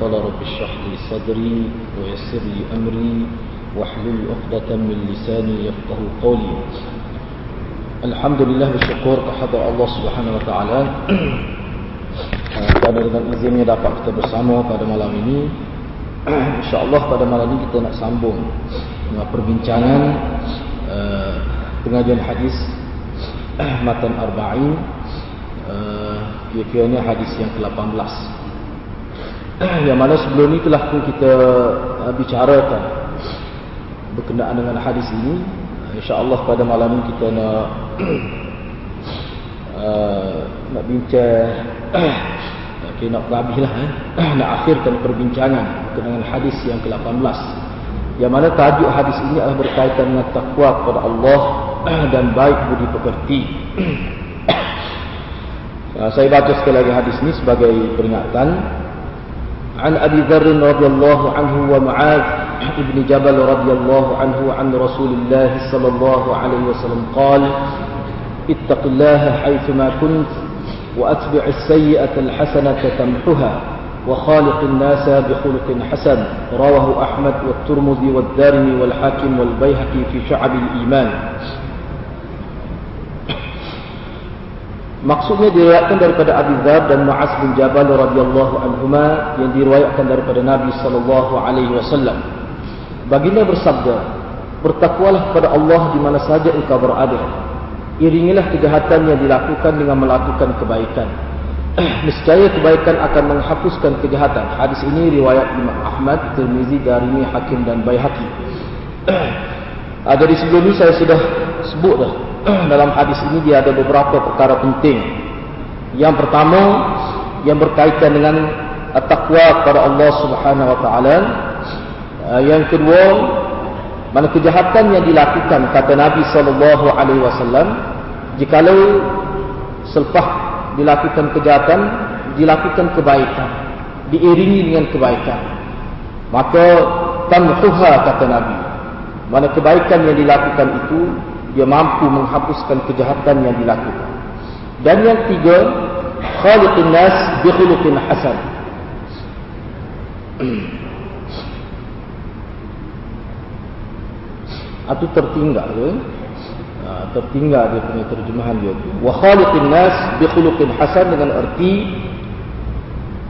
قال رب اشرح لي صدري ويسر لي أمري واحلل عقدة من لساني يفقه قولي الحمد لله bersyukur kepada Allah Subhanahu wa taala pada dengan izinnya dapat kita bersama pada malam ini insyaallah pada malam ini kita nak sambung dengan perbincangan uh, pengajian hadis matan arba'in uh, kira-kiranya hadis yang ke-18 yang mana sebelum ini telah pun kita uh, bicarakan berkenaan dengan hadis ini. Insyaallah pada malam ini kita nak uh, nak bincang okay, nak berhabislah eh? nak akhirkan perbincangan dengan hadis yang ke-18. Yang mana tajuk hadis ini adalah berkaitan dengan takwa kepada Allah dan baik budi pekerti. Uh, saya baca sekali lagi hadis ini sebagai peringatan عن أبي ذر رضي الله عنه ومعاذ بن جبل رضي الله عنه عن رسول الله صلى الله عليه وسلم قال اتق الله حيثما كنت وأتبع السيئة الحسنة تمحها وخالق الناس بخلق حسن. رواه أحمد والترمذي والدارمي والحاكم والبيهقي في شعب الإيمان. Maksudnya diriwayatkan daripada Abi Dzar dan Mu'az bin Jabal radhiyallahu anhuma yang diriwayatkan daripada Nabi sallallahu alaihi wasallam. Baginda bersabda, "Bertakwalah kepada Allah di mana saja engkau berada. Iringilah kejahatan yang dilakukan dengan melakukan kebaikan. Niscaya kebaikan akan menghapuskan kejahatan." Hadis ini riwayat Imam Ahmad, Tirmizi, Darimi, Hakim dan Baihaqi. Jadi sebelum ini saya sudah sebut dah dalam hadis ini dia ada beberapa perkara penting. Yang pertama yang berkaitan dengan takwa kepada Allah Subhanahu wa taala. Yang kedua mana kejahatan yang dilakukan kata Nabi sallallahu alaihi wasallam jikalau selepas dilakukan kejahatan dilakukan kebaikan diiringi dengan kebaikan maka tamhuha kata Nabi mana kebaikan yang dilakukan itu dia mampu menghapuskan kejahatan yang dilakukan. Dan yang tiga, khaliqin nas bi khuluqin hasan. Atau tertinggal tu. Ha, tertinggal dia punya terjemahan dia tu. Wa khaliqin nas bi khuluqin hasan dengan erti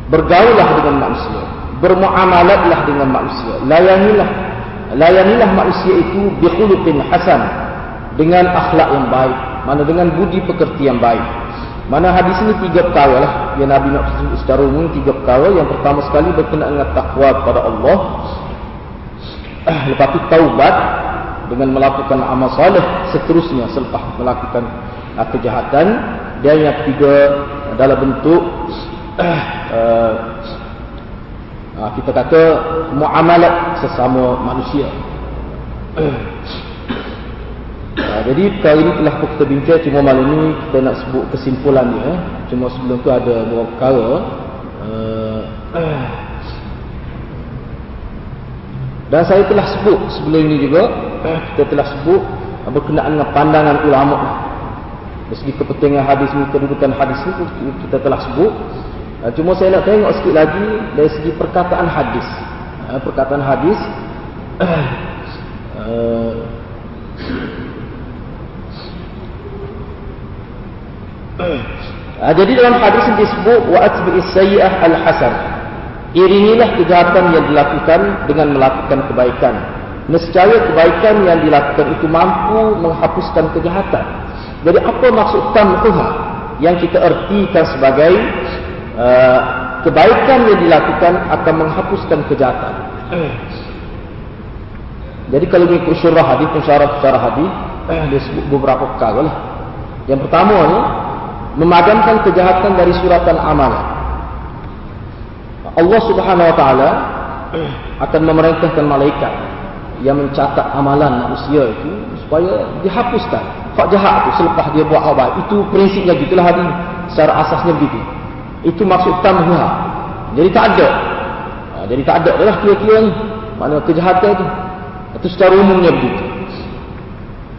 bergaulah dengan manusia, bermuamalatlah dengan manusia, layanilah layanilah manusia itu bi khuluqin hasan dengan akhlak yang baik, mana dengan budi pekerti yang baik. Mana hadis ini tiga perkara lah yang Nabi nak secara umum tiga perkara. Yang pertama sekali berkenaan dengan takwa kepada Allah. Lepas itu taubat dengan melakukan amal saleh seterusnya selepas melakukan kejahatan. Dan yang ketiga adalah bentuk uh, kita kata muamalat sesama manusia. Ha, jadi perkara ini telah kita bincang cuma malam ini kita nak sebut kesimpulan dia. Eh. Cuma sebelum tu ada dua perkara. Uh, dan saya telah sebut sebelum ini juga kita telah sebut berkenaan dengan pandangan ulama. Dari segi kepentingan hadis ini, kedudukan hadis ini kita telah sebut. Uh, cuma saya nak tengok sikit lagi dari segi perkataan hadis. Uh, perkataan hadis uh, jadi dalam hadis ini disebut wa atbi'is sayyi'ah al-hasan. Iringilah kejahatan yang dilakukan dengan melakukan kebaikan. Nescaya kebaikan yang dilakukan itu mampu menghapuskan kejahatan. Jadi apa maksud tamhuha yang kita ertikan sebagai uh, kebaikan yang dilakukan akan menghapuskan kejahatan. Jadi kalau mengikut syurah hadis, syarah-syarah hadis, dia sebut beberapa perkara lah. Yang pertama ni, memadamkan kejahatan dari suratan amal. Allah Subhanahu wa taala akan memerintahkan malaikat yang mencatat amalan manusia itu supaya dihapuskan. Hak jahat itu selepas dia buat baik. Itu prinsipnya gitulah hari secara asasnya begitu itu maksud tamhuha jadi tak ada. Ha, jadi tak ada adalah kira-kira ni. Mana kejahatan itu itu secara umumnya begitu.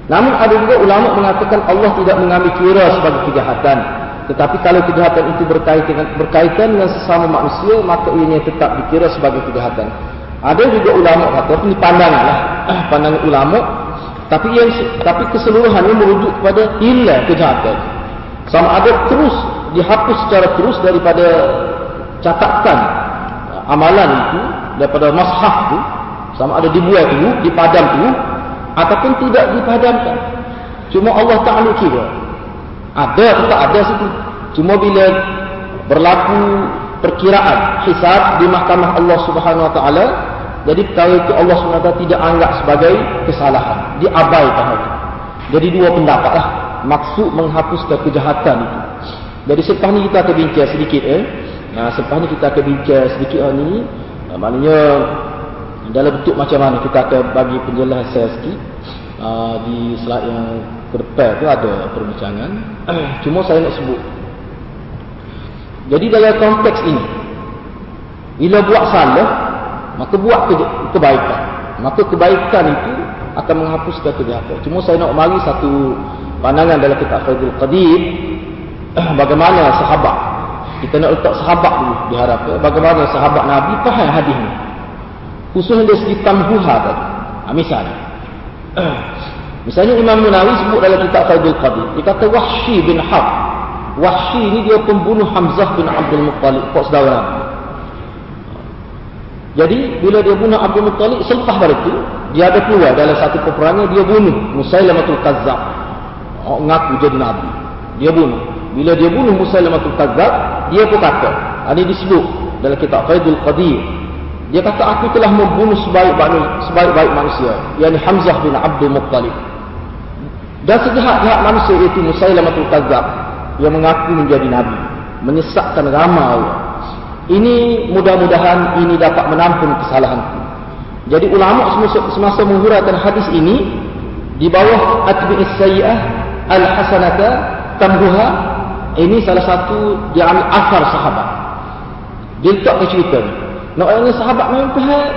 Namun ada juga ulama mengatakan Allah tidak mengambil kira sebagai kejahatan. Tetapi kalau kejahatan itu berkaitan berkaitan dengan sesama manusia maka ini tetap dikira sebagai kejahatan. Ada juga ulama kata ini pandangan lah, pandangan ulama. Tapi yang tapi keseluruhannya merujuk kepada ilah kejahatan. Sama ada terus dihapus secara terus daripada catatan amalan itu daripada mashaf itu sama ada dibuat itu dipadam itu ataupun tidak dipadamkan cuma Allah Taala kira ada atau tak ada situ cuma bila berlaku perkiraan hisab di mahkamah Allah Subhanahu Wa Taala jadi perkara itu Allah SWT tidak anggap sebagai kesalahan. Diabaikan. Jadi dua pendapat lah. Maksud menghapuskan kejahatan itu. Jadi selepas ni kita akan bincang sedikit. Eh. Nah, selepas ni kita akan bincang sedikit ni. Nah, maknanya dalam bentuk macam mana kita akan bagi penjelasan sikit. Uh, di slide yang ke depan tu ada perbincangan. Cuma saya nak sebut. Jadi dalam konteks ini. Bila buat salah, maka buat ke kebaikan maka kebaikan itu akan menghapuskan kejahatan cuma saya nak mari satu pandangan dalam kitab Faidul Qadir bagaimana sahabat? Kita nak letak sahabat dulu diharapkan bagaimana sahabat Nabi? Faham hadis ini khususnya dari segi tamhuha tadi. Ha, misalnya misalnya Imam Munawi sebut dalam kitab Faidul Qadir. Dia kata Wahsy bin Hab Wahsy ini dia pembunuh Hamzah bin Abdul Muttalib kok saudara Nabi. Jadi bila dia bunuh Abdul Muttalib selepas pada itu dia ada keluar dalam satu peperangan dia bunuh Musailamatul Kazzab. Oh, ngaku jadi nabi. Dia bunuh. Bila dia bunuh Musailamatul Kazzab, dia pun kata, ini disebut dalam kitab Faidul Qadir. Dia kata aku telah membunuh sebaik-baik sebaik-baik manusia, yakni Hamzah bin Abdul Muttalib. Dan sejahat-jahat manusia itu Musailamatul Kazzab yang mengaku menjadi nabi, menyesatkan ramai. Ini mudah-mudahan ini dapat menampung kesalahan. Jadi ulama semasa, semasa menghuraikan hadis ini di bawah atbi'is sayyi'ah al-hasanata tambuha ini salah satu dia ambil asar sahabat. Dia tak ke cerita ni. Nak orang sahabat memang faham.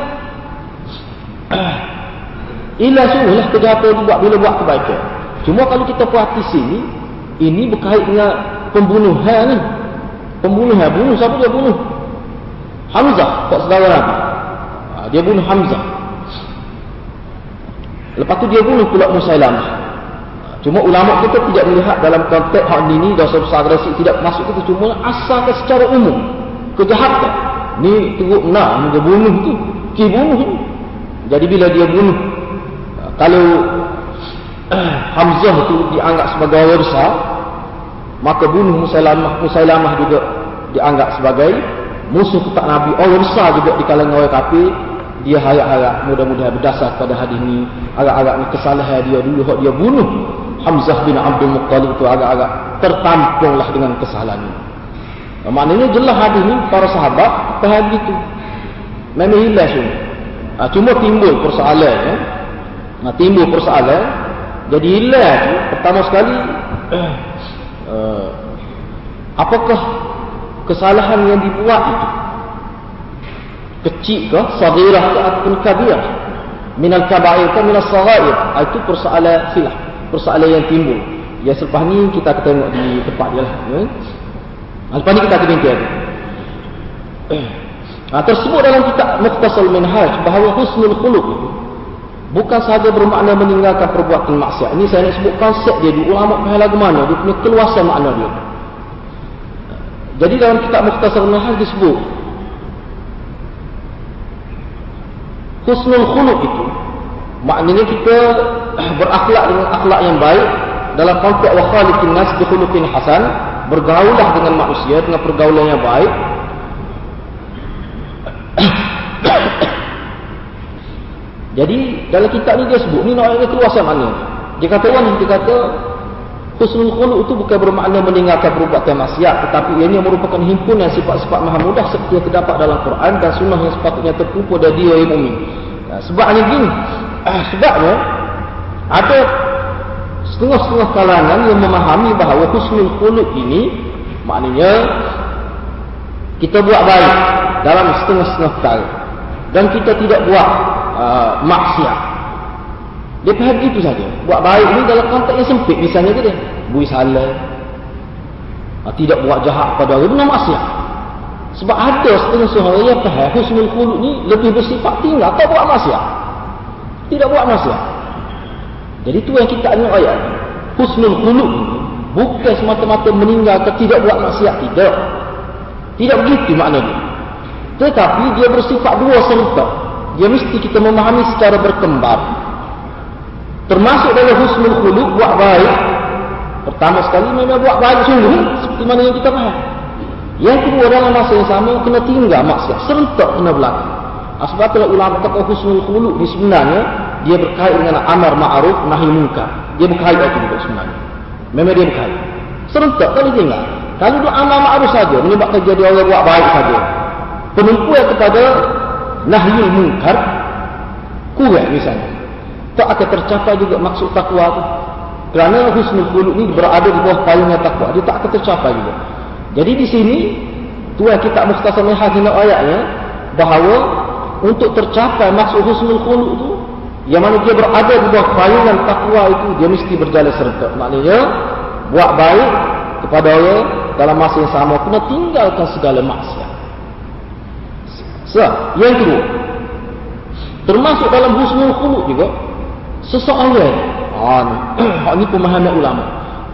Ilah suruh lah kejahatan buat bila buat kebaikan. Cuma kalau kita perhati sini, ini berkait dengan pembunuhan ni. Pembunuhan, bunuh siapa dia bunuh? Hamzah tak saudara Nabi ha, dia bunuh Hamzah lepas tu dia bunuh pula Musailamah cuma ulama kita tidak melihat dalam konteks hak ini dosa besar agresi tidak. Masuk itu cuma asalkan secara umum. Kejahatan. Ni teruk nak dia bunuh tu. Ki bunuh tu jadi bila dia bunuh kalau Hamzah itu dianggap sebagai orang besar maka bunuh Musailamah Musailamah juga dianggap sebagai musuh tetap Nabi. Allah besar juga di kalangan orang kafir dia harap-harap mudah-mudahan berdasar pada hadis ini agak-agak ni kesalahan dia dulu dia bunuh Hamzah bin Abdul Muttalib itu agak-agak tertampunglah dengan kesalahan ini. Nah, maknanya jelas hadis ini para sahabat faham itu memang hilang semua nah, cuma timbul persoalan ya. nah, timbul persoalan jadi hilang pertama sekali uh, apakah kesalahan yang dibuat itu? Kecil ke sagirah ke ataupun kabirah? Minal kabair ke minal sagair ah, itu persoalan silah persoalan yang timbul. Ya selepas ni kita akan tengok di tempat dia lah ya. Ah, lepas ni kita akan bincang ha, tersebut dalam kitab Muqtasal Minhaj bahawa husnul khuluq. Bukan sahaja bermakna meninggalkan perbuatan maksiat. Ini saya nak sebut konsep dia di ulama lagu mana dia punya keluasan makna dia. Jadi dalam kitab Mukhtasar Nahal disebut Husnul khuluq itu maknanya kita berakhlak dengan akhlak yang baik dalam konteks wa khaliqin nas bi khuluqin hasan bergaulah dengan manusia dengan pergaulan yang baik Jadi dalam kitab ni dia sebut ni nak keluar mana? Dia kata orang dia kata Husnul khuluq itu bukan bermakna meninggalkan perbuatan maksiat tetapi ini merupakan himpunan sifat-sifat maha mudah seperti yang terdapat dalam Quran dan sunnah yang sepatutnya terkumpul dari dia yang mukmin. Nah, sebabnya gini. Ah, sebabnya ada setengah-setengah kalangan yang memahami bahawa husnul khuluq ini maknanya kita buat baik dalam setengah-setengah perkara dan kita tidak buat uh, maksiat. Dia faham itu saja. Buat baik ini dalam konteks yang sempit misalnya dia. Bui salah. Uh, tidak buat jahat pada orang benar maksiat. Sebab ada setengah-setengah yang faham husnul khuluq ni lebih bersifat tinggal atau buat maksiat. Tidak buat maksiat. Jadi itu yang kita ada ayat. Husnul khuluq bukan semata-mata meninggalkan tidak buat maksiat tidak. Tidak begitu maknanya. Tetapi dia bersifat dua serentak. Dia mesti kita memahami secara berkembang. Termasuk dalam husnul khuluq buat baik. Pertama sekali memang buat baik sungguh seperti mana yang kita faham. Yang kedua dalam masa yang sama kena tinggal maksiat serentak kena berlaku. Sebab itulah ulama kata husnul khuluq di sebenarnya dia berkait dengan amar ma'ruf nahi munkar. Dia berkait itu juga sebenarnya. Memang dia berkait. Serentak kali tinggal. Kalau dia amal ma'ruf saja, menyebabkan jadi orang buat baik saja. Penumpuan kepada nahyul munkar, kurang misalnya. Tak akan tercapai juga maksud takwa itu. Kerana husnul khuluq ni berada di bawah payungnya takwa. Dia tak akan tercapai juga. Jadi di sini, tuan kita mukhtasar mihah kena ayatnya, bahawa untuk tercapai maksud husnul khuluq itu, yang mana dia berada di bawah payungan takwa itu, dia mesti berjalan serta. Maknanya, buat baik kepada orang, dalam masa yang sama kena tinggalkan segala maksiat. So, yang kedua, termasuk dalam husnul khuluq juga seseorang ah ni, ini pemahaman ulama.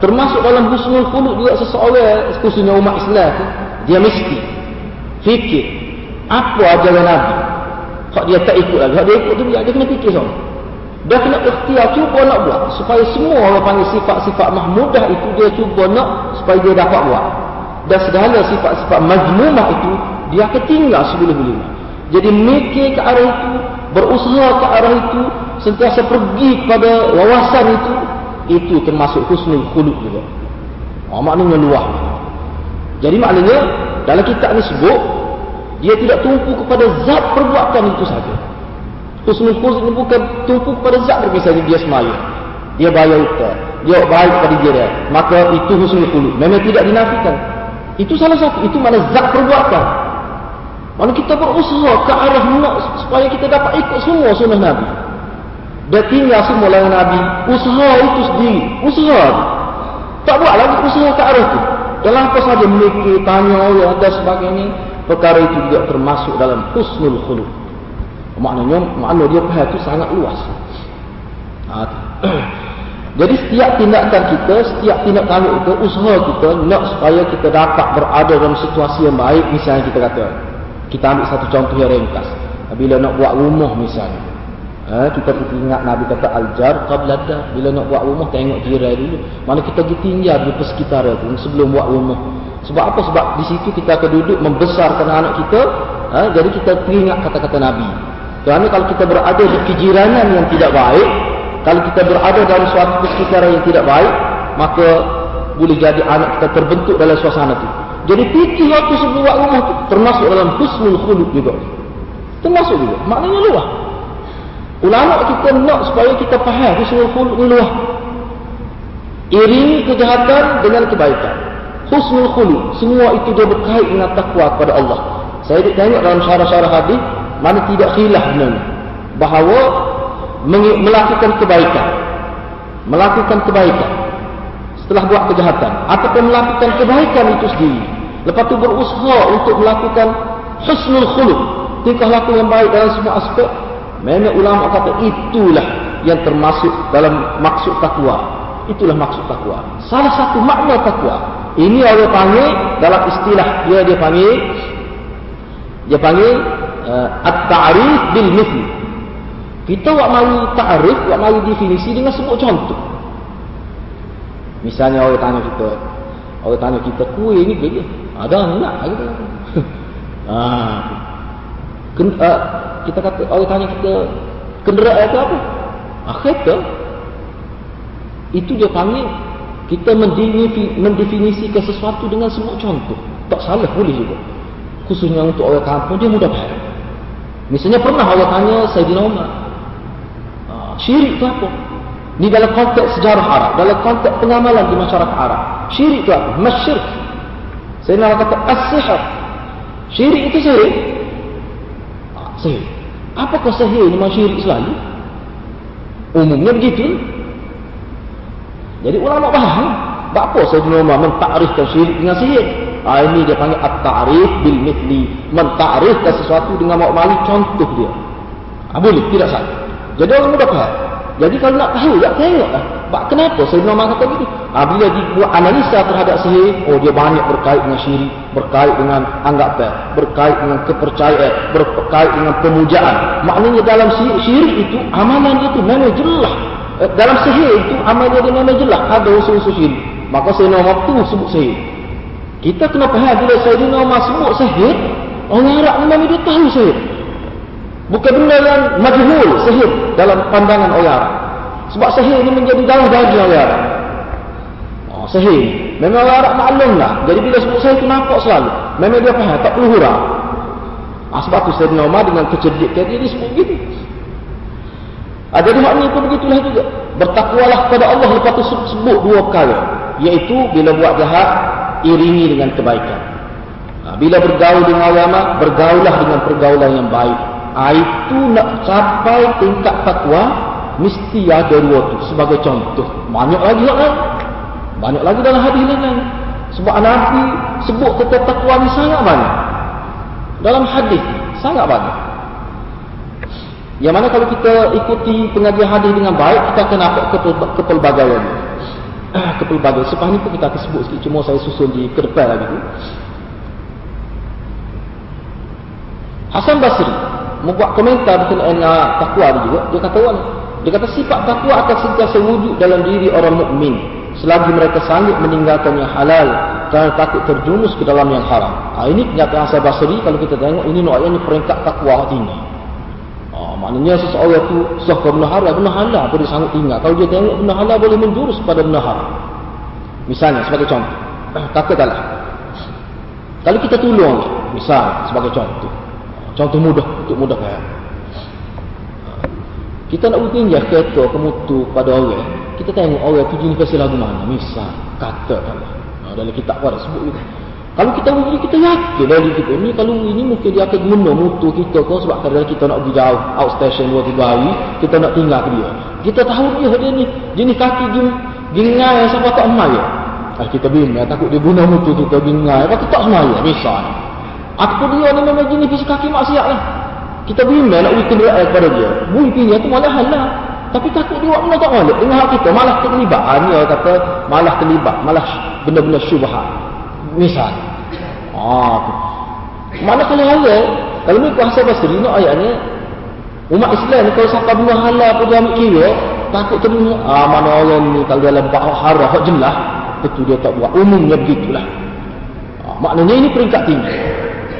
Termasuk dalam husnul khuluq juga seseorang khususnya umat Islam dia mesti fikir apa ajaran Nabi. Hak dia tak ikut lagi. Hak dia ikut tu dia, dia kena fikir sama. Dia kena ikhtiar cuba nak buat supaya semua orang panggil sifat-sifat mahmudah itu dia cuba nak supaya dia dapat buat. Dan segala sifat-sifat majmumah itu dia akan tinggal sebelum-belum. Jadi mikir ke arah itu, berusaha ke arah itu, sentiasa pergi kepada wawasan itu, itu termasuk husnul khuluq juga. Oh, maknanya luah. Jadi maknanya dalam kitab ini sebut dia tidak tumpu kepada zat perbuatan itu saja. Husnul khuluq ini bukan tumpu kepada zat misalnya dia semaya. Dia bayar utang. Dia baik kepada dia. Maka itu husnul khuluq. Memang tidak dinafikan. Itu salah satu. Itu mana zat perbuatan. Mana kita berusaha ke arah nak supaya kita dapat ikut semua sunnah Nabi. Dia tinggal semua lain Nabi. Usaha itu sendiri. Usaha itu. Tak buat lagi usaha ke arah itu. Dalam apa saja memikir, tanya orang dan sebagainya. Perkara itu juga termasuk dalam husnul khuluk. Maknanya, makna dia faham itu sangat luas. Ha, Jadi setiap tindakan kita, setiap tindak kami kita, usaha kita nak supaya kita dapat berada dalam situasi yang baik. Misalnya kita kata, kita ambil satu contoh yang ringkas. Bila nak buat rumah misalnya. Ha, kita ingat Nabi kata aljar bila nak buat rumah tengok jiran dulu mana kita pergi tinggal di sekitar itu sebelum buat rumah sebab apa? Sebab di situ kita akan duduk membesarkan anak kita ha, jadi kita teringat kata-kata Nabi. Kerana kalau kita berada di kejiranan yang tidak baik kalau kita berada dalam suatu persekitaran yang tidak baik maka boleh jadi anak kita terbentuk dalam suasana itu jadi fikir waktu buat rumah itu termasuk dalam husnul khuluk juga. Termasuk juga. Maknanya luah Ulama kita nak supaya kita faham husnul khuluq ni luah. Iringi kejahatan dengan kebaikan. Husnul khuluq semua itu dia berkait dengan takwa kepada Allah. Saya tengok dalam syarah-syarah hadis mana tidak khilaf sebenarnya bahawa melakukan kebaikan melakukan kebaikan setelah buat kejahatan ataupun melakukan kebaikan itu sendiri lepas itu berusaha untuk melakukan husnul khuluq tingkah laku yang baik dalam semua aspek Memang ulama kata itulah yang termasuk dalam maksud takwa. Itulah maksud takwa. Salah satu makna takwa. Ini orang panggil dalam istilah dia dia panggil dia panggil uh, at-ta'rif bil mithl. Kita buat mari ta'rif, buat mari definisi dengan sebut contoh. Misalnya orang tanya kita, orang tanya kita kuih ni ke Ada gitu. ah. Ken, uh, kita kata orang tanya kita kenderaan itu apa? Ah, kereta. Itu dia panggil kita mendefinisikan sesuatu dengan semua contoh. Tak salah boleh juga. Khususnya untuk orang kampung dia mudah faham. Misalnya pernah Allah tanya Sayyidina Umar. Ah, syirik itu apa? Ini dalam konteks sejarah Arab, dalam konteks pengamalan di masyarakat Arab. Syirik itu apa? Masyirk. Sayyidina Umar kata as-sihr. Syirik itu syirik. Ah, syirik. Apakah sihir memang syirik selalu? Umumnya begitu. Jadi ulama faham. Apa Sayyidina Umar mentakrifkan syirik dengan sihir? Ha, ini dia panggil at-ta'rif bil mithli. Mentakrifkan sesuatu dengan mak mali contoh dia. Ha, boleh, tidak salah. Jadi orang mudah faham. Jadi kalau nak tahu, tak tengoklah. Bak kenapa Sayyidina Umar kata begitu? Ha, bila dibuat analisa terhadap sihir, oh dia banyak berkait dengan syirik, berkait dengan anggapan, berkait dengan kepercayaan, berkait dengan pemujaan. Maknanya dalam syirik, syirik itu, amalan itu memang jelas. Eh, dalam sihir itu, amalan dia memang jelas. Ada usul-usul syirik. Maka Sayyidina Umar tu sebut sihir. Kita kena faham bila Sayyidina Umar sebut sihir, orang Arab memang dia tahu sihir. Bukan benda yang majhul sihir dalam pandangan orang Arab. Sebab sihir ini menjadi dalam daging orang Arab. Oh, sihir. Memang orang Arab maklum lah. Jadi bila sebut sihir itu nampak selalu. Memang dia faham. Tak perlu hurah. Ah, sebab tu Sayyidina Umar dengan kecerdikan dia, sebut begitu. Ah, jadi maknanya pun begitulah juga. Bertakwalah kepada Allah lepas tu sebut dua perkara. Iaitu bila buat jahat, iringi dengan kebaikan. Ah, bila bergaul dengan ulama, bergaulah dengan pergaulan yang baik. Ah, itu nak capai tingkat takwa, mesti ada dua tu sebagai contoh. Banyak lagi lah. Banyak lagi dalam hadis lain. Sebab Nabi sebut tentang takwa ni sangat banyak. Dalam hadis sangat banyak. Yang mana kalau kita ikuti pengajian hadis dengan baik, kita akan dapat kepelbagaian. kepelbagaian. Sebab ni pun kita akan sebut sikit. Cuma saya susun di ke depan lagi tu. Hasan Basri membuat komentar berkenaan takwa dia juga. Dia kata orang dia kata sifat takwa akan sentiasa wujud dalam diri orang mukmin selagi mereka sanggup meninggalkan yang halal kerana takut terjumus ke dalam yang haram. Ha, ini kenyataan Hasan Basri kalau kita tengok ini ini peringkat takwa tinggi. Maknanya seseorang itu sah ke benda halal, benda halal boleh sanggup tinggal. Kalau dia tengok benda halal boleh menjurus pada benda haram. Misalnya sebagai contoh, katakanlah kalau kita tolong misal sebagai contoh. Contoh mudah untuk mudah faham. Kita nak berpinjah kereta ke mutu pada orang. Kita tengok orang tu jenis pasal lagu mana. Misal, kata kan. Ha, dalam kitab pun ada sebut gitu. Kalau kita begini, kita yakin dari kita ni. Kalau ini mungkin dia akan guna mutu kita kau sebab kadang kita nak pergi jauh. Outstation dua tiga hari. Kita nak tinggal ke dia. Kita tahu dia dia ni. Jenis kaki gim, gingai sampai tak emai. Ah, kita bingung. Takut dia guna mutu kita. Lepas tu tak emai. Misal. Aku dia ni memang jenis fisik kaki maksiat lah. Kita bimbang nak weekend doa kepada dia. Mungkin dia tu malah halal. Tapi takut dia buat benda tak boleh. Dengan hak kita malah terlibat. Ha, ni orang kata malah terlibat. Malah benda-benda syubhat. Misal. Ah, tu. Mana kalau halal. Kalau ni kuasa basri nak ayatnya. Umat Islam ni kalau sampai benda halal pun dia ambil kira. Takut terlibat. Ah, mana orang ni kalau dalam bak harah hak jelas. Tentu dia tak buat. Umumnya begitulah. Ah, maknanya ini peringkat tinggi.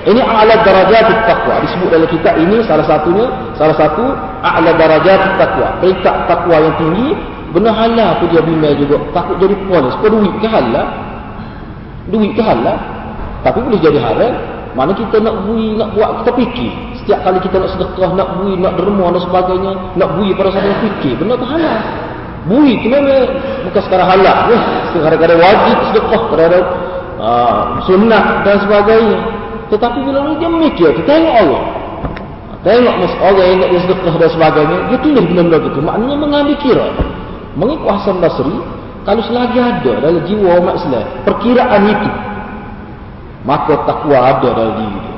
Ini a'la darajat takwa. Disebut dalam kitab ini salah satunya, salah satu a'la darajat takwa. Peringkat takwa yang tinggi, benar halal pun dia bimbang juga. Takut jadi polis. Duit ke halal? Duit ke halal? Tapi boleh jadi haram. Mana kita nak bui, nak buat, kita fikir. Setiap kali kita nak sedekah, nak bui, nak derma dan sebagainya, nak bui pada saat fikir. Benar ke halal? Bui itu memang bukan sekarang halal. Eh, kadang-kadang wajib sedekah, kadang-kadang uh, sunnah dan sebagainya. Tetapi bila dia mikir, kita tengok Allah. Tengok orang yang nak bersedekah dan sebagainya, dia tulis benda-benda itu. Maknanya mengambil kira. Mengikut Hasan Basri, kalau selagi ada dalam jiwa umat Islam, perkiraan itu, maka takwa ada dalam diri dia.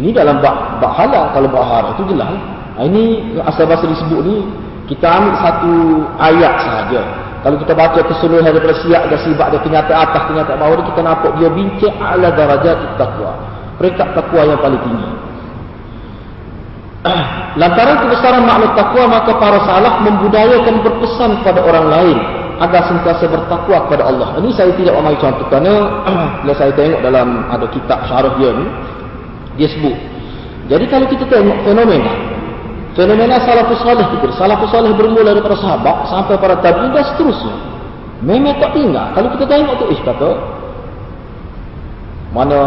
Ini dalam bak, bak halal, kalau bak haram, itu jelas. Ini Hasan Basri sebut ni, kita ambil satu ayat sahaja. Kalau kita baca keseluruhan daripada siap dan sibak dan kenyataan atas, kenyataan bawah kita nampak dia bincang ala darajat takwa peringkat takwa yang paling tinggi. Lantaran kebesaran makna takwa maka para salaf membudayakan berpesan kepada orang lain agar sentiasa bertakwa kepada Allah. Ini saya tidak amai contoh kerana bila saya tengok dalam ada kitab syarah dia ni dia sebut. Jadi kalau kita tengok fenomena fenomena salafus salih itu, salafus salih bermula daripada sahabat sampai para tabi'in dan seterusnya. Memang tak tinggal. Kalau kita tengok tu, ish kata, mana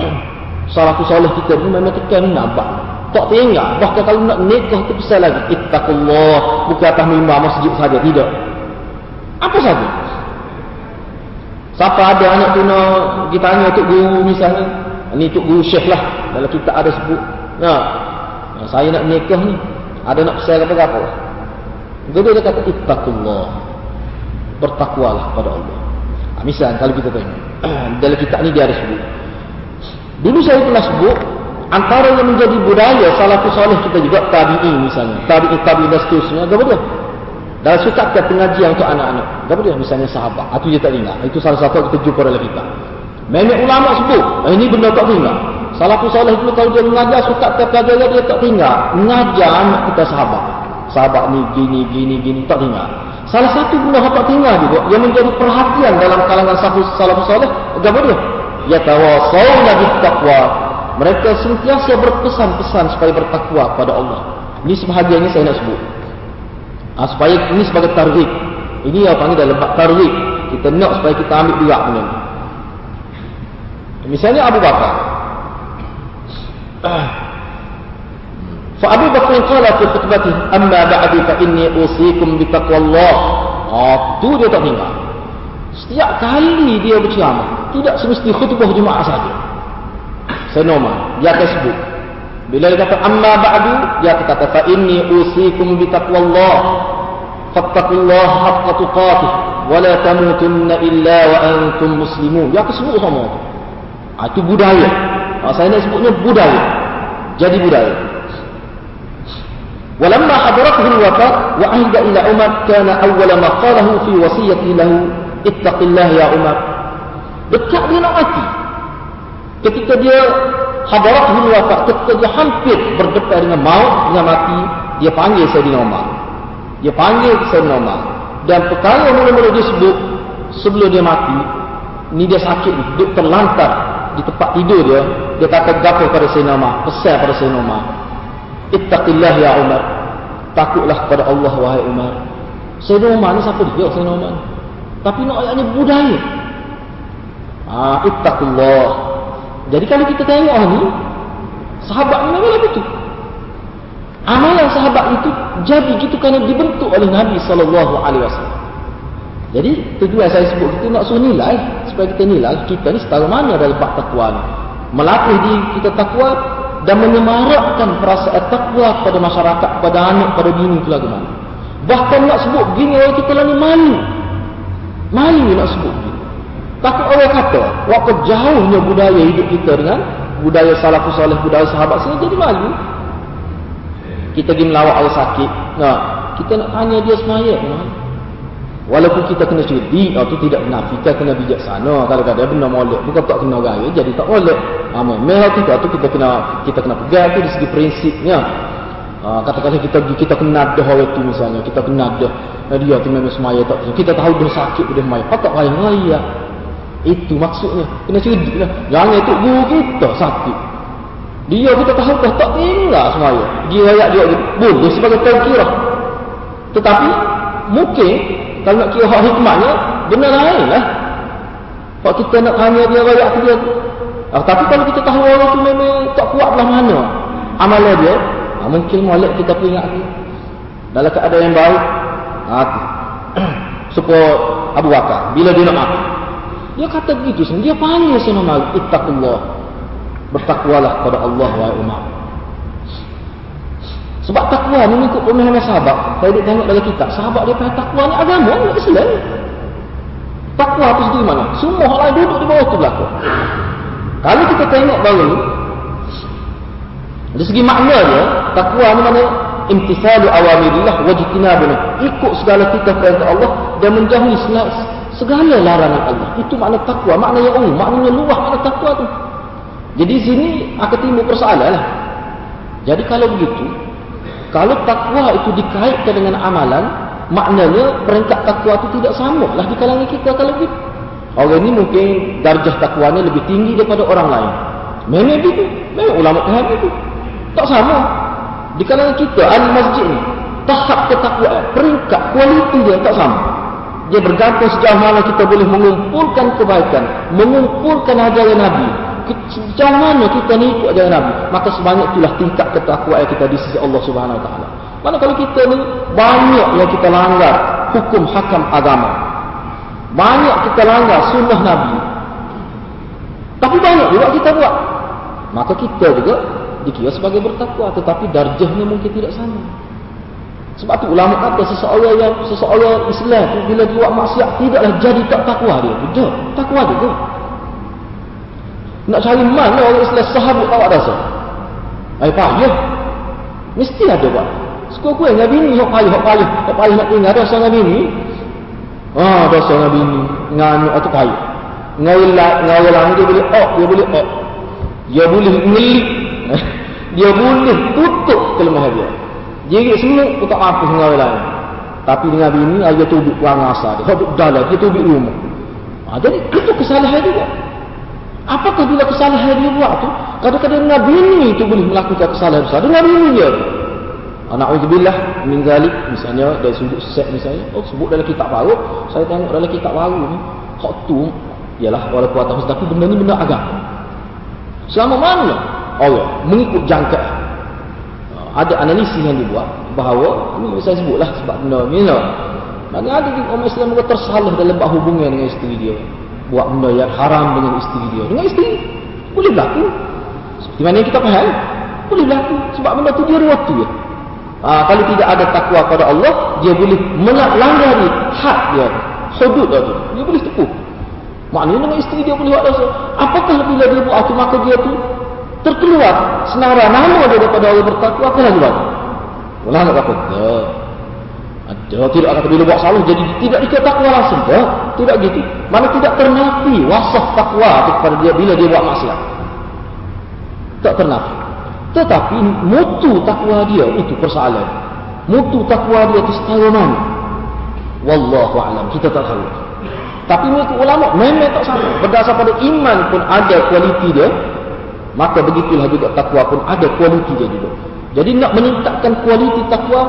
salafus soleh kita ni memang tekan nampak. Tak tinggal. Bahkan kalau nak nikah tu pesan lagi. Ittaqullah. Bukan atas mimbar masjid saja. Tidak. Apa saja? Siapa ada anak tu nak kita tanya untuk guru misalnya. Ini untuk guru syekh lah. Dalam kita ada sebut. Nah, saya nak nikah ni. Ada nak pesan apa-apa. Jadi dia kata ittaqullah. Bertakwalah pada Allah. Ha, misal kalau kita tengok. dalam kitab ni dia ada sebut. Dulu saya pernah sebut. Antara yang menjadi budaya salafus soleh kita juga tabi'i misalnya. Tabi'i tabi'i dan seterusnya. Apa dia? Dalam suka ke pengajian untuk anak-anak. Apa dia? Misalnya sahabat. Itu dia tak ingat. Itu salah satu kita jumpa dalam kita. Memang ulama sebut. Eh, ini benda tak tinggal. Salafus soleh itu kalau dia mengajar suka ke pelajaran dia tak tinggal. Mengajar anak kita sahabat. Sahabat ni gini, gini, gini. Tak tinggal. Salah satu benda yang tak tinggal juga. Yang menjadi perhatian dalam kalangan salafus soleh. Apa dia? Ya tawasawna bittaqwa. Mereka sentiasa berpesan-pesan supaya bertakwa kepada Allah. Ini sebahagiannya saya nak sebut. Ha, supaya ini sebagai tarhib. Ini yang panggil dalam bab tarhib. Kita nak supaya kita ambil juga benda ni. Misalnya Abu Bakar. Fa Abu Bakar qala fi khutbatih amma ba'di fa inni usikum bi taqwallah. Ah, tu dia tak tinggal. Setiap kali dia berceramah, tidak semesti khutbah Jumaat saja. Fenomen, dia akan sebut. Bila dia kata amma ba'du, dia kata fa inni usikum bi taqwallah. Fattaqullaha haqqa tuqatih wa la tamutunna illa wa antum muslimun. Dia sebut sama itu. Ha, itu budaya. Ha, saya nak sebutnya budaya. Jadi budaya. ولما حضرته الوفاة وعهد إلى عمر كان أول ما قاله في وصيته له اتق الله يا عمر dekat dia nak mati ketika dia hadaratul wafat ketika dia hampir berdepan dengan maut dengan mati dia panggil Sayyidina Umar dia panggil Sayyidina Umar dan perkara yang mula-mula dia sebut sebelum dia mati ni dia sakit duduk terlantar di tempat tidur dia dia kata gapa pada Sayyidina Umar pesan pada Sayyidina Umar Ittaqillah ya Umar. Takutlah kepada Allah wahai Umar. Sayyidina Umar ni siapa dia Sayyidina Umar? Tapi nak ayatnya budaya. Ah, ittaqullah. Jadi kalau kita tengok ni sahabat memang begitu. Amalan sahabat itu jadi gitu kerana dibentuk oleh Nabi sallallahu alaihi wasallam. Jadi tujuan saya sebut kita nak suruh nilai supaya kita nilai kita ni setara mana dalam bab takwa ni. Melatih diri kita takwa dan menyemarakkan perasaan takwa kepada masyarakat, kepada anak, kepada bini itu lagu mana. Bahkan nak sebut begini orang kita lah ni malu. Malu nak sebut. Takut orang kata, waktu jauhnya budaya hidup kita dengan budaya salafus salih, budaya sahabat sini jadi malu. Kita pergi melawak orang sakit. Nah, kita nak tanya dia semaya. Walaupun kita kena curi, itu tidak benar. Kita kena bijaksana. Kadang-kadang benar molek. Bukan tak kena gaya, jadi tak molek. Ha, memang tidak tu kita kena kita kena pegang tu dari segi prinsipnya. Ha, katakanlah kita kita kena dah orang tu misalnya. Kita kena. Nah, dia tu memang semaya tak. Kita tahu dia sakit dia semaya. Apa tak raya-raya. Itu maksudnya. Kena curi lah. Jangan itu guru kita sakit. Dia kita tahu dah tak tinggal semaya. Dia raya dia boleh sebagai tazkirah. Tetapi mungkin kalau nak kira hak hikmahnya, benar lain lah. Kalau kita nak tanya dia rakyat dia. Ah, tapi kalau kita tahu orang tu memang tak kuat belah mana amalan dia, ah, mungkin molek kita peringat dia. Dalam keadaan yang baik, ah, supaya Abu Bakar, bila dia nak mati. Dia kata begitu, dia panggil sama Malik, ittaqullah. Bertakwalah kepada Allah wa Umar. Sebab takwa ni mengikut pemahaman sahabat. Saya dia tengok dalam kitab. Sahabat dia kata takwa ni agama ni Islam. Takwa tu sendiri mana? Semua orang lain duduk di bawah tu berlaku. Kalau kita tengok baru ni. Dari segi makna dia. Takwa ni mana? Imtisalu awamirillah wajtinabuna. Ikut segala kita perintah Allah. Dan menjauhi segala larangan Allah. Itu makna takwa. Makna yang umum. Maknanya luah makna takwa tu. Jadi sini akan timbul persoalan lah. Jadi kalau begitu, kalau takwa itu dikaitkan dengan amalan, maknanya peringkat takwa itu tidak sama lah di kalangan kita kalau begitu. Orang ini mungkin darjah takwanya lebih tinggi daripada orang lain. Memang begitu. Memang ulama tahap itu. Tak sama. Di kalangan kita, ahli masjid ini, tahap ketakwaan, peringkat, kualiti dia tak sama. Dia bergantung sejauh mana kita boleh mengumpulkan kebaikan, mengumpulkan ajaran Nabi. Sejauh mana kita ni ikut ajaran Nabi, maka sebanyak itulah tingkat ketakwaan kita di sisi Allah Subhanahu Taala. Mana kalau kita ni banyak yang kita langgar hukum hakam agama. Banyak kita langgar sunnah Nabi. Tapi banyak juga kita buat. Maka kita juga dikira sebagai bertakwa tetapi darjahnya mungkin tidak sama. Sebab tu ulama kata seseorang yang seseorang Islam tu bila buat maksiat tidaklah jadi tak takwa dia. Tidak, takwa dia tu. Nak cari mana orang Islam sahabat ada rasa. Ai payah. Mesti ada buat. Suka-suka dengan bini hok payah, hok payah, hok payah nak tinggal dosa dengan bini. Ah, dosa dengan bini, nganu atau payah. Ngawilak, ngawilang dia boleh ok, dia boleh ok. Dia boleh ngelik. dia boleh tutup kelemahan dia. Jerit semut pun tak mampu dengan orang lain. Tapi dengan bini, dia tubik kurang asal dia. Tubik dalam, dia tubik rumah. Ha, jadi itu kesalahan buat. Apakah bila kesalahan dia buat tu? Kadang-kadang dengan bini tu boleh melakukan kesalahan besar. Dengan bini dia. Na'udzubillah min zalik misalnya dari sudut set misalnya oh sebut dalam kitab baru saya tengok dalam kitab baru ni hak tu ialah walaupun atas tapi benda ni benda agama selama mana Allah mengikut jangka ada analisis yang dibuat bahawa ini saya sebutlah sebab benda ni lah. Mana ada di orang Islam yang tersalah dalam buat hubungan dengan isteri dia. Buat benda yang haram dengan isteri dia. Dengan isteri boleh berlaku. Seperti mana kita faham? Boleh berlaku. Sebab benda tu dia waktu ya Ha, kalau tidak ada takwa pada Allah, dia boleh melanggari hak dia, hudud dia. Tu. Dia boleh tepuh. Maknanya dengan isteri dia boleh buat dosa. Apakah bila dia buat itu, maka dia tu terkeluar senara nama daripada Allah bertakwa, apa lagi buat? Allah nak kata, tidak. Ada, tidak kata bila buat salah, jadi tidak dikata takwa langsung. Tak, tidak gitu. Mana tidak ternafi wasaf takwa kepada dia bila dia buat maksiat. Tak ternafi. Tetapi mutu takwa dia itu persoalan. Mutu takwa dia itu setara mana? Wallahu a'lam. Kita tak tahu. Tapi menurut ulama memang tak sama. Berdasar pada iman pun ada kualiti dia. Maka begitulah juga takwa pun ada kualiti dia juga. Jadi nak meningkatkan kualiti takwa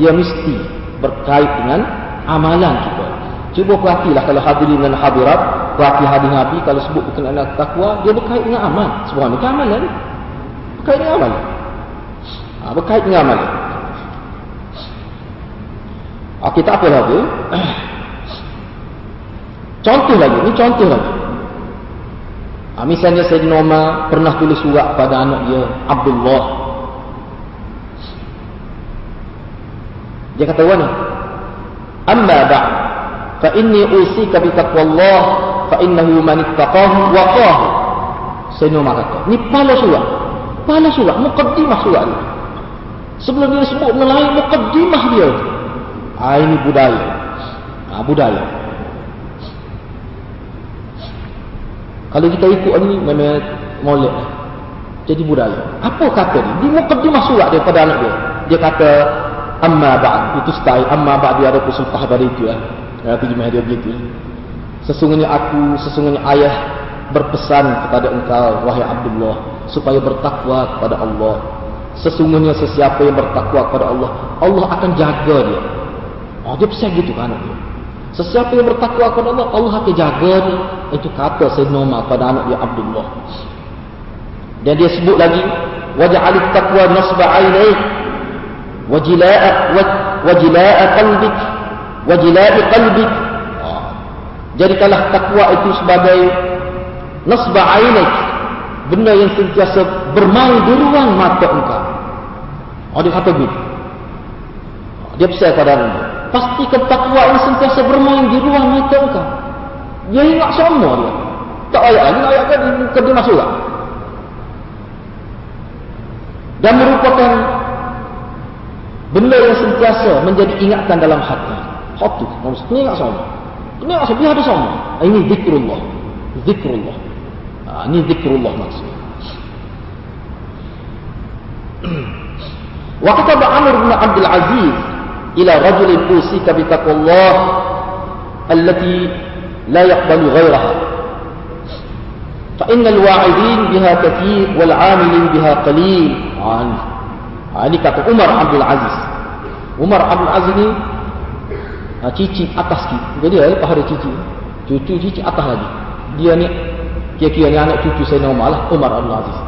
dia mesti berkait dengan amalan kita. Cuba perhatilah kalau hadirin dan hadirat, perhati hadis Nabi kalau sebut berkenaan takwa, dia berkait dengan amal. Sebenarnya amalan berkait dengan amal. Ha, berkait dengan amal. Ha, kita apa lagi? Contoh lagi, ini contoh lagi. Ha, misalnya Sayyidina Umar pernah tulis surat pada anak dia, Abdullah. Dia kata, Wani, Amma ba'd, fa inni usika bi taqwallah, fa innahu man ittaqahu waqahu. Sayyidina Umar kata, ini pala surat. Pala surat, mukaddimah surat ni. Sebelum dia sebut melalui mukaddimah dia. Ha, ini budaya. Ha, budaya. Kalau kita ikut ni memang molek. Jadi budaya. Apa kata dia? Dia mukaddimah surat dia pada anak dia. Dia kata amma ba'd. Itu style amma ba'd dia ada pesumpah pada itu lah. Ya, terjemah dia begitu. Sesungguhnya aku, sesungguhnya ayah berpesan kepada engkau wahai Abdullah supaya bertakwa kepada Allah. Sesungguhnya sesiapa yang bertakwa kepada Allah, Allah akan jaga dia. Oh, dia pesan gitu kan dia. Sesiapa yang bertakwa kepada Allah, Allah akan jaga dia. Itu kata Sayyidina Umar pada anak dia Abdullah. Dan dia sebut lagi, waj'alit taqwa nasba 'ainaik wajila'a wajila'a qalbik wajila'i qalbik. Jadikanlah takwa itu sebagai nasba 'ainaik benda yang sentiasa bermain di ruang mata engkau. Oh dia kata begitu. Dia pesan pada dia. Pastikan takwa ini sentiasa bermain di ruang mata engkau. Dia ingat semua dia. Tak ayat lagi, ayat kan ke dia masuk lah. Dan merupakan benda yang sentiasa menjadi ingatan dalam hati. Hati. Maksudnya ingat semua. Ini ingat semua. Ada semua. Ini zikrullah. Zikrullah. Ha, ini zikrullah maksudnya. Wa kataba Amr bin Abdul Aziz usika bi taqwallah allati la yaqbalu ghayraha. Fa innal wa'idin biha kathir wal 'amilin biha qalil. Ha, ini kata Umar Abdul Aziz. Umar Abdul Aziz ini Ha, cici atas sikit. Jadi dia lepas ada cici. Cucu cici atas lagi. Dia ni kira-kira ni anak cucu saya normal lah. Umar Abdul Aziz.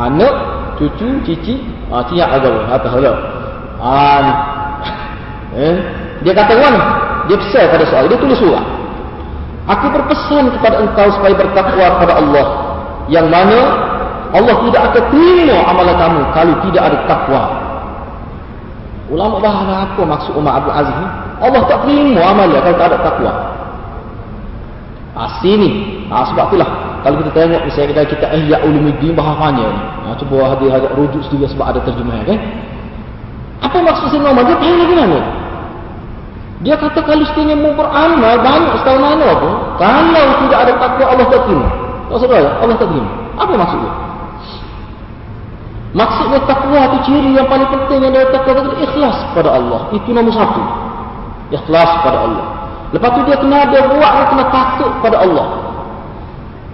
Anak, cucu, cici, ha, ciak agama. Atas lah. Ha, ni. Eh? Dia kata mana? Dia pesan pada soal. Dia tulis surat. Aku berpesan kepada engkau supaya bertakwa kepada Allah. Yang mana Allah tidak akan terima amalan kamu kalau tidak ada takwa. Ulama bahasa apa maksud Umar Abdul Aziz ni? Allah tak terima amalan kalau tak ada takwa. Asli ni. Ha, sebab itulah. Kalau kita tengok misalnya kita kita Ihya Ulumuddin bahasanya ni. Ha, cuba hadir-hadir rujuk sedikit sebab ada terjemahan kan. Apa maksud Sayyidina Umar? Dia faham lagi mana? Dia kata kalau sekiranya mau beramal banyak setahun mana pun. Kalau tidak ada takwa Allah tak terima. Tak saudara, Allah tak terima. Apa maksudnya? Maksudnya takwa itu ciri yang paling penting yang ada takwa itu ikhlas pada Allah. Itu nombor satu. Ikhlas pada Allah. Lepas tu dia kena ada buat dia kena takut pada Allah.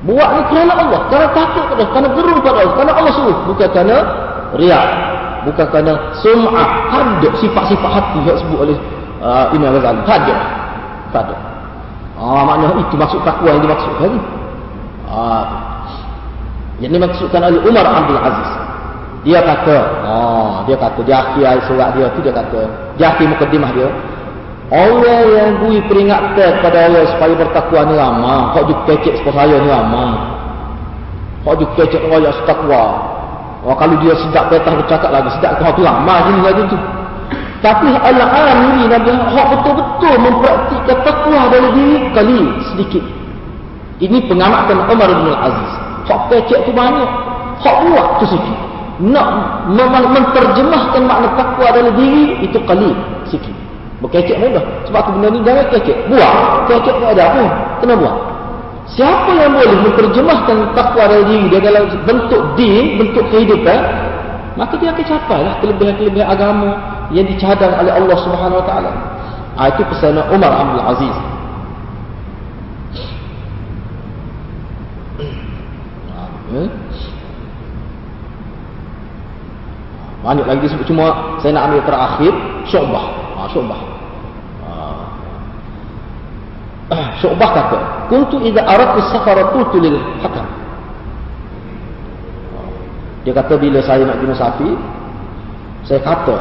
Buat ni kerana Allah. Kerana takut pada Allah. Kerana gerung pada Allah. Kerana Allah suruh. Bukan kerana riak. Bukan kerana sum'ah. Ada sifat-sifat hati yang sebut oleh uh, Imam Ghazali. Tak ada. Ah, maknanya itu maksud takwa yang dimaksudkan. Ah, yang dimaksudkan oleh Umar Abdul Aziz. Dia kata, oh, dia kata, di akhir surat dia tu dia kata, di akhir mukadimah dia, Allah yang bui peringatan kepada Allah supaya bertakwa ni lama. Kau juga kecek saya ni lama. Kau juga kecek orang yang takwa. Oh, kalau dia sedap petah bercakap lagi, sedap kau tu lama gini lagi tu. Tapi al-amiri Nabi Hak betul-betul mempraktikkan takwa dalam diri kali sedikit. Ini pengamatan Umar bin Aziz. Hak kecek tu banyak. Hak buat tu sikit nak menterjemahkan makna takwa dalam diri itu kali sikit. Berkecek mudah. Sebab tu benda ni jangan kecek. Buat. Kecek tak ada apa. Kena buat. Siapa yang boleh menterjemahkan takwa dalam diri dia dalam bentuk din bentuk kehidupan maka dia akan capai lah kelebihan-kelebihan agama yang dicadang oleh Allah subhanahu wa ta'ala ha, itu pesanan Umar Abdul Aziz Hmm? Banyak lagi disebut cuma saya nak ambil terakhir Syu'bah. Ha, Syu'bah. Syu'bah kata, "Kuntu idza aradtu safara qultu lil hakam." Dia kata bila saya nak pergi musafir, saya kata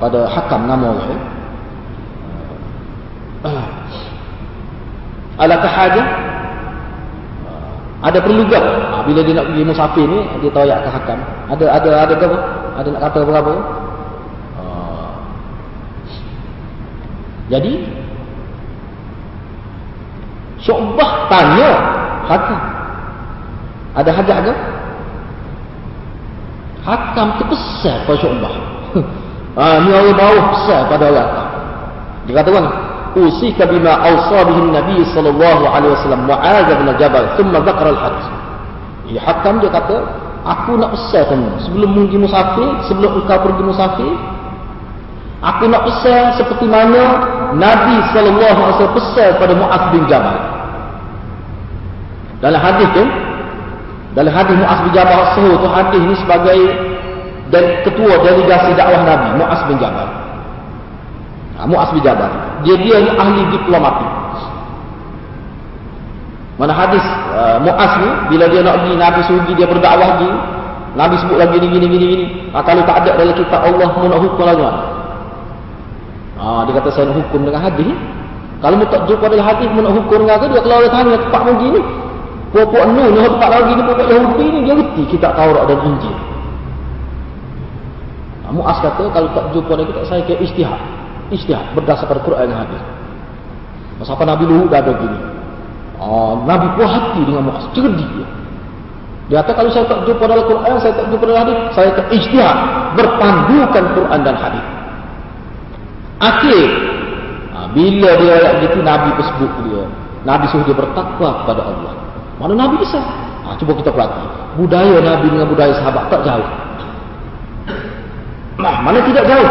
kepada hakam nama orang. Ha. Alakah hajah? Ada perlu ke? Ha, bila dia nak pergi musafir ni, dia tahu ke hakam. Ada ada ada ke? Ada nak kata berapa? Ha. Jadi Syu'bah tanya hakam. Ada hajat ke? Hakam tu besar pada Syu'bah. Ha, ni orang besar pada Allah. Dia kata mana? Usika bima awsa bihin Nabi sallallahu alaihi wasallam Mu'adz bin Jabal thumma dzakara al-hajj. Ya hakam dia kata, aku nak pesan kamu sebelum pergi musafir, sebelum engkau pergi musafir, aku nak pesan seperti mana Nabi sallallahu alaihi wasallam pesan pada Mu'adz bin Jabal. Dalam hadis tu, dalam hadis Mu'adz bin Jabal sahih tu hadis ni sebagai dan ketua delegasi dakwah Nabi Mu'adz bin Jabal. Ha, Mu'adz bin Jabal. Dia dia ni ahli diplomatik. Mana hadis uh, Mu'az ni bila dia nak pergi Nabi suruh dia berdakwah lagi Nabi sebut lagi ni gini gini gini ha, kalau tak ada dalam kitab Allah mau nak hukum mana ha, dia kata saya nak hukum dengan hadis kalau mu tak jumpa dalam hadis mau nak hukum dengan dia kalau dia tanya tempat mau ni pokok nu ni tempat lagi ni pokok Yahudi ni dia reti kitab Taurat dan Injil Mu'az kata kalau tak jumpa dalam kitab saya ke istihad istihad berdasarkan Quran dan hadis masa apa Nabi Luhut dah ada gini Oh, Nabi puas hati dengan Muaz. Cerdik dia. Dia kata kalau saya tak jumpa dalam Quran, saya tak jumpa dalam hadis, saya akan ijtihad berpandukan Quran dan hadis. Akhir, ha, bila dia ayat gitu, Nabi tersebut dia. Nabi suruh dia bertakwa kepada Allah. Mana Nabi bisa? Ha, cuba kita perhati. Budaya Nabi dengan budaya sahabat tak jauh. Nah, mana tidak jauh?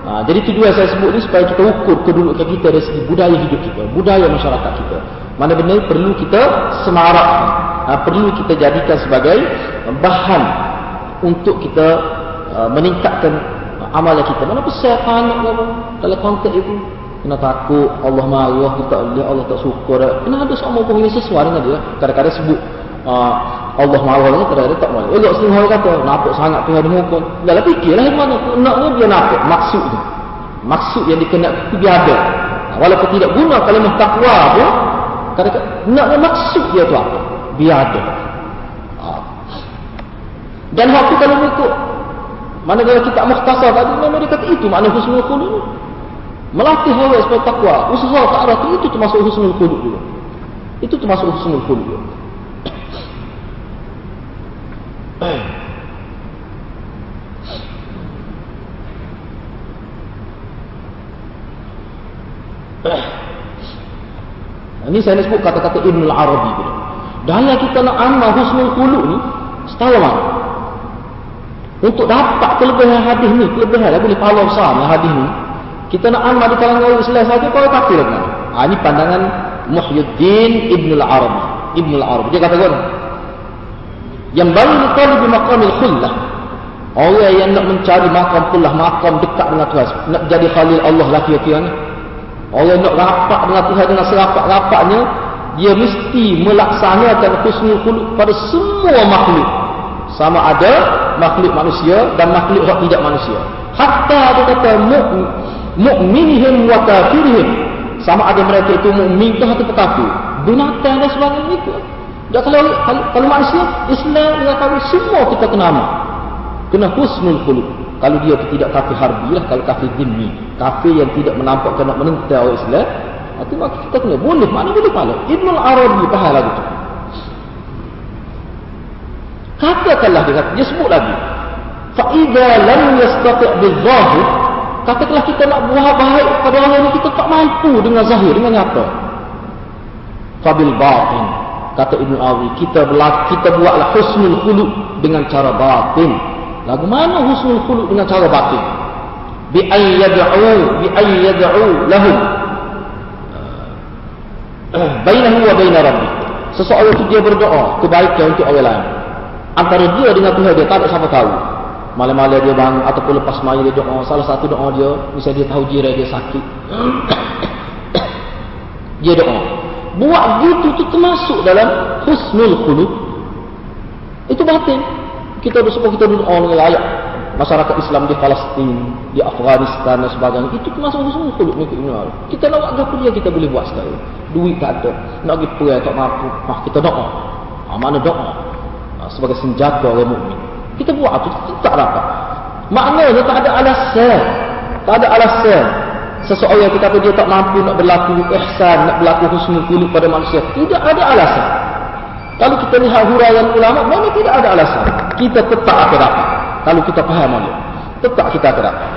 Ha, jadi tujuan saya sebut ni supaya kita ukur kedudukan kita dari segi budaya hidup kita, budaya masyarakat kita. Mana benda perlu kita semarak, ha, perlu kita jadikan sebagai bahan untuk kita uh, meningkatkan amalan kita. Mana besar anak dalam konteks itu. Kena takut Allah marah kita Allah tak dah. Kena ada sama pun yang sesuai dengan dia. Kadang-kadang sebut uh, Allah marah ni kadang-kadang tak marah. Elok setengah orang kata nampak sangat Tuhan dia hukum. Dalam fikirlah mana nak ni dia nampak maksud tu. Maksud yang dikenal itu dia ada. Walaupun tidak guna kalimah takwa pun kadang-kadang nak maksud dia tu apa? Dia ada. Ah. Dan waktu kalau ikut mana kalau kita mukhtasar tadi memang dia kata itu makna husnul khuluq. Melatih orang supaya takwa, usaha ke arah itu termasuk husnul khuluq juga. Itu termasuk husnul khuluq juga. Ini saya sebut kata-kata Ibn al-Arabi. Daya kita nak amal husnul khuluq ni, setahu mana? Untuk dapat kelebihan hadis ni, kelebihan lah boleh pahala besar ni hadis ni. Kita nak amal di kalangan orang Islam saja kalau kafir lah. Ha, ini pandangan Muhyiddin Ibn al-Arabi. Ibn al-Arabi. Dia kata kan, yang baru dikali di makam khullah. Orang yang nak mencari makam khullah, makam dekat dengan Tuhan. Nak jadi khalil Allah laki-laki ni. Orang nak rapat dengan Tuhan dengan serapat-rapatnya, dia mesti melaksanakan husnul khuluq pada semua makhluk. Sama ada makhluk manusia dan makhluk yang tidak manusia. Hatta dia kata mu'minihim wa kafirihim. Sama ada mereka itu mu'min atau kafir. Binatang dan sebagainya itu. Dan kalau, kalau, kalau manusia, Islam dengan kafir semua kita kena amat. Kena husnul khuluq. Kalau dia tidak kafir harbi lah, kalau kafir dhimmi. Kafir yang tidak menampakkan nak menentang orang Islam. Itu maka kita kena boleh. Mana boleh pala? Ibn al-Arabi faham lagu tu. Katakanlah dia kata, dia sebut lagi. Fa'idha lam yastati' bil-zahir. Katakanlah kita nak buat baik pada orang ini, kita tak mampu dengan zahir, dengan nyata. Fabil batin. Kata Ibn Awi, kita, kita buatlah husnul khuluk dengan cara batin. Lagu mana husnul khuluq dengan cara batin? Bi ayyad'u bi ayyad'u lahum. Bainahu wa bain rabbi. Seseorang itu dia berdoa kebaikan untuk orang lain. Antara dia dengan Tuhan dia tak ada siapa tahu. Malam-malam dia bangun ataupun lepas maya dia doa. Salah satu doa dia, misalnya dia tahu jiran dia sakit. dia doa. Buat gitu tu termasuk dalam husnul khuluq. Itu batin kita bersyukur kita duduk orang layak masyarakat Islam di Palestin, di Afghanistan dan sebagainya. Itu termasuk semua kulit ni Kita nak buat apa dia kita boleh buat sekali. Duit tak ada. Nak pergi pergi tak mampu. Ah, kita doa. Ah, mana doa? Ah, sebagai senjata orang mukmin. Kita buat itu tak dapat. Maknanya tak ada alasan. Tak ada alasan. Seseorang yang kita tahu dia tak mampu nak berlaku ihsan, nak berlaku husnul kulit pada manusia. Tidak ada alasan. Kalau kita lihat huraian ulama, mana tidak ada alasan. Kita tetap akan dapat. Kalau kita faham mana. Tetap kita akan dapat.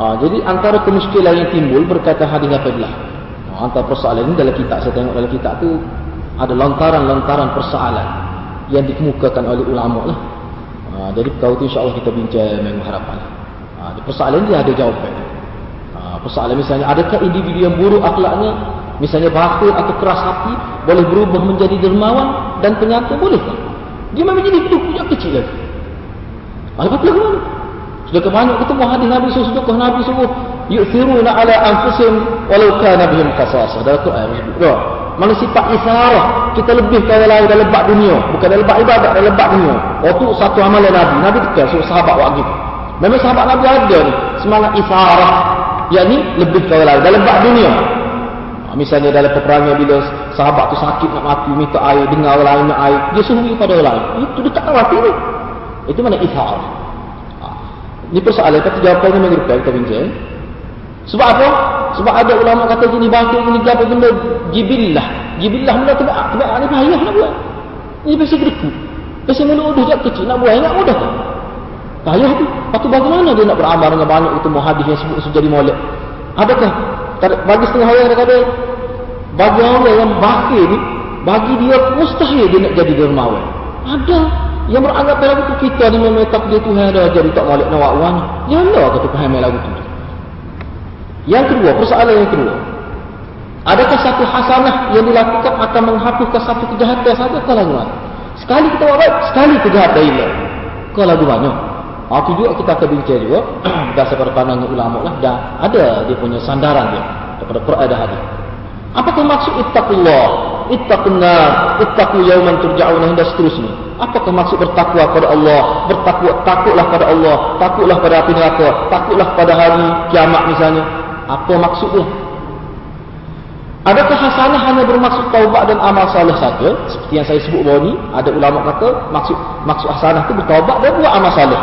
Ha, jadi antara kemuskilan yang timbul berkata hadis apabila ha, antara persoalan ini dalam kitab saya tengok dalam kitab tu ada lontaran-lontaran persoalan yang dikemukakan oleh ulama lah. Ha, jadi kau tu insyaAllah kita bincang minggu harapan. Ha, persoalan dia ada jawapan. Ha, persoalan misalnya, adakah individu yang buruk akhlaknya, misalnya bakhil atau keras hati, boleh berubah menjadi dermawan dan penyata? Boleh tak? Dia memang jadi hidup kecil lagi. Ha, lepas tu mana? Sudah kebanyak ketemu hadis Nabi SAW, sudah Nabi SAW, yu'thiruna ala anfusim walau kana bihim qasasah. Dalam Quran sebut. Mana sifat isarah kita lebih kaya lain dalam lebak dunia, bukan dalam lebak ibadat, dalam lebak dunia. Waktu satu amalan Nabi, Nabi tekan suruh sahabat gitu. Memang sahabat Nabi ada ni semangat isarah yakni lebih kaya lain dalam bab dunia. Ha, misalnya dalam peperangan bila sahabat tu sakit nak mati minta air dengar orang lain nak air dia suruh kepada orang lain. Itu dia tak mati ni. Itu mana isarah. Ha. Ini persoalan kata jawapannya memang kita bincang. Sebab apa? Sebab ada ulama kata gini bangkit gini apa benda jibillah. Jibillah benda tu tak ada payah nak buat. Ini pasti gerku. Pasti mulut udah kecil nak buat ingat mudah. Tu. Lepas tu bagaimana dia nak beramal dengan banyak itu hadis yang sebut itu jadi molek? Adakah? Bagi setengah orang kata, bagi orang yang bakir ni, bagi dia mustahil dia nak jadi dermawan. Ada yang beranggap lagu tu kita ni memang tak dia Tuhan ada jadi tak molek nak buat wan. Ya Allah kata faham lagu tu. Yang kedua, persoalan yang kedua. Adakah satu hasanah yang dilakukan akan menghapuskan satu kejahatan saja kalau Sekali kita buat baik, sekali kejahatan hilang. Kau lagu. Ha, itu juga kita akan bincang juga. Dasar pandangan ulama lah. Dan ada dia punya sandaran dia. Daripada Quran dan hadis. Apakah maksud ittaqullah? Ittaqunna, ittaqu yawman turja'una dan seterusnya. Apakah maksud bertakwa kepada Allah? Bertakwa, takutlah pada Allah, takutlah pada api neraka, takutlah pada hari kiamat misalnya. Apa maksudnya? Adakah hasanah hanya bermaksud taubat dan amal saleh saja? Seperti yang saya sebut bawah ni, ada ulama kata maksud maksud hasanah itu bertaubat dan buat amal saleh.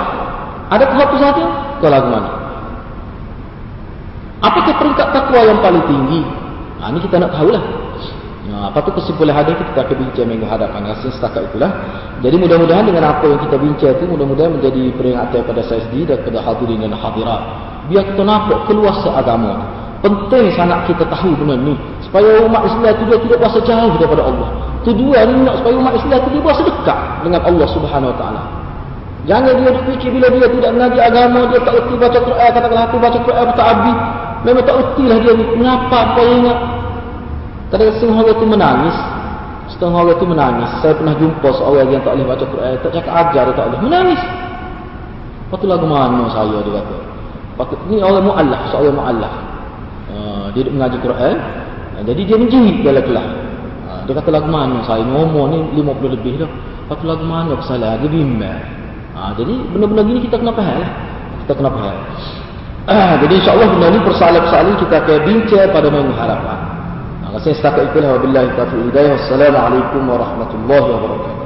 Adakah itu saja? Ke lagu mana? Apakah peringkat takwa yang paling tinggi? Ha, ini kita nak tahulah. Ha, apa tu kesimpulan hadis kita akan bincang minggu hadapan. Rasa setakat itulah. Jadi mudah-mudahan dengan apa yang kita bincang itu, mudah-mudahan menjadi peringatan pada saya sendiri dan kepada hadirin dan hadirat. Biar kita nampak keluasan agama. Penting sangat kita tahu benda ni. Supaya umat Islam itu dia tidak berasa jauh daripada Allah. Tujuan ni nak supaya umat Islam itu dia berasa dekat dengan Allah Subhanahu Wa Taala. Jangan dia berfikir bila dia tidak mengaji agama, dia tak erti baca Quran, katakanlah aku baca Quran tak habis. Memang tak erti lah dia ni. Kenapa apa ingat? Kadang setengah orang itu menangis. Setengah orang itu menangis. Saya pernah jumpa seorang yang tak boleh baca Quran. Tak cakap ajar, dia tak boleh. Menangis. Lepas tu lagu mana saya, dia kata. Patut, ni orang mu'allaf, seorang mu'allaf. Uh, dia duduk mengaji Quran. Uh, jadi dia menjerit dalam kelas. Uh, dia kata lagu mana saya, ngomong ni 50 lebih dah. Tu lagu mana kesalahan, dia bimbang. Uh, jadi benda-benda gini kita kena faham lah. Kita kena faham. Uh, jadi insyaAllah benda ni persoalan-persoalan kita akan bincang pada minggu harapan. Saya setakat itulah wabillahi taufiq hidayah. Wassalamualaikum warahmatullahi wabarakatuh.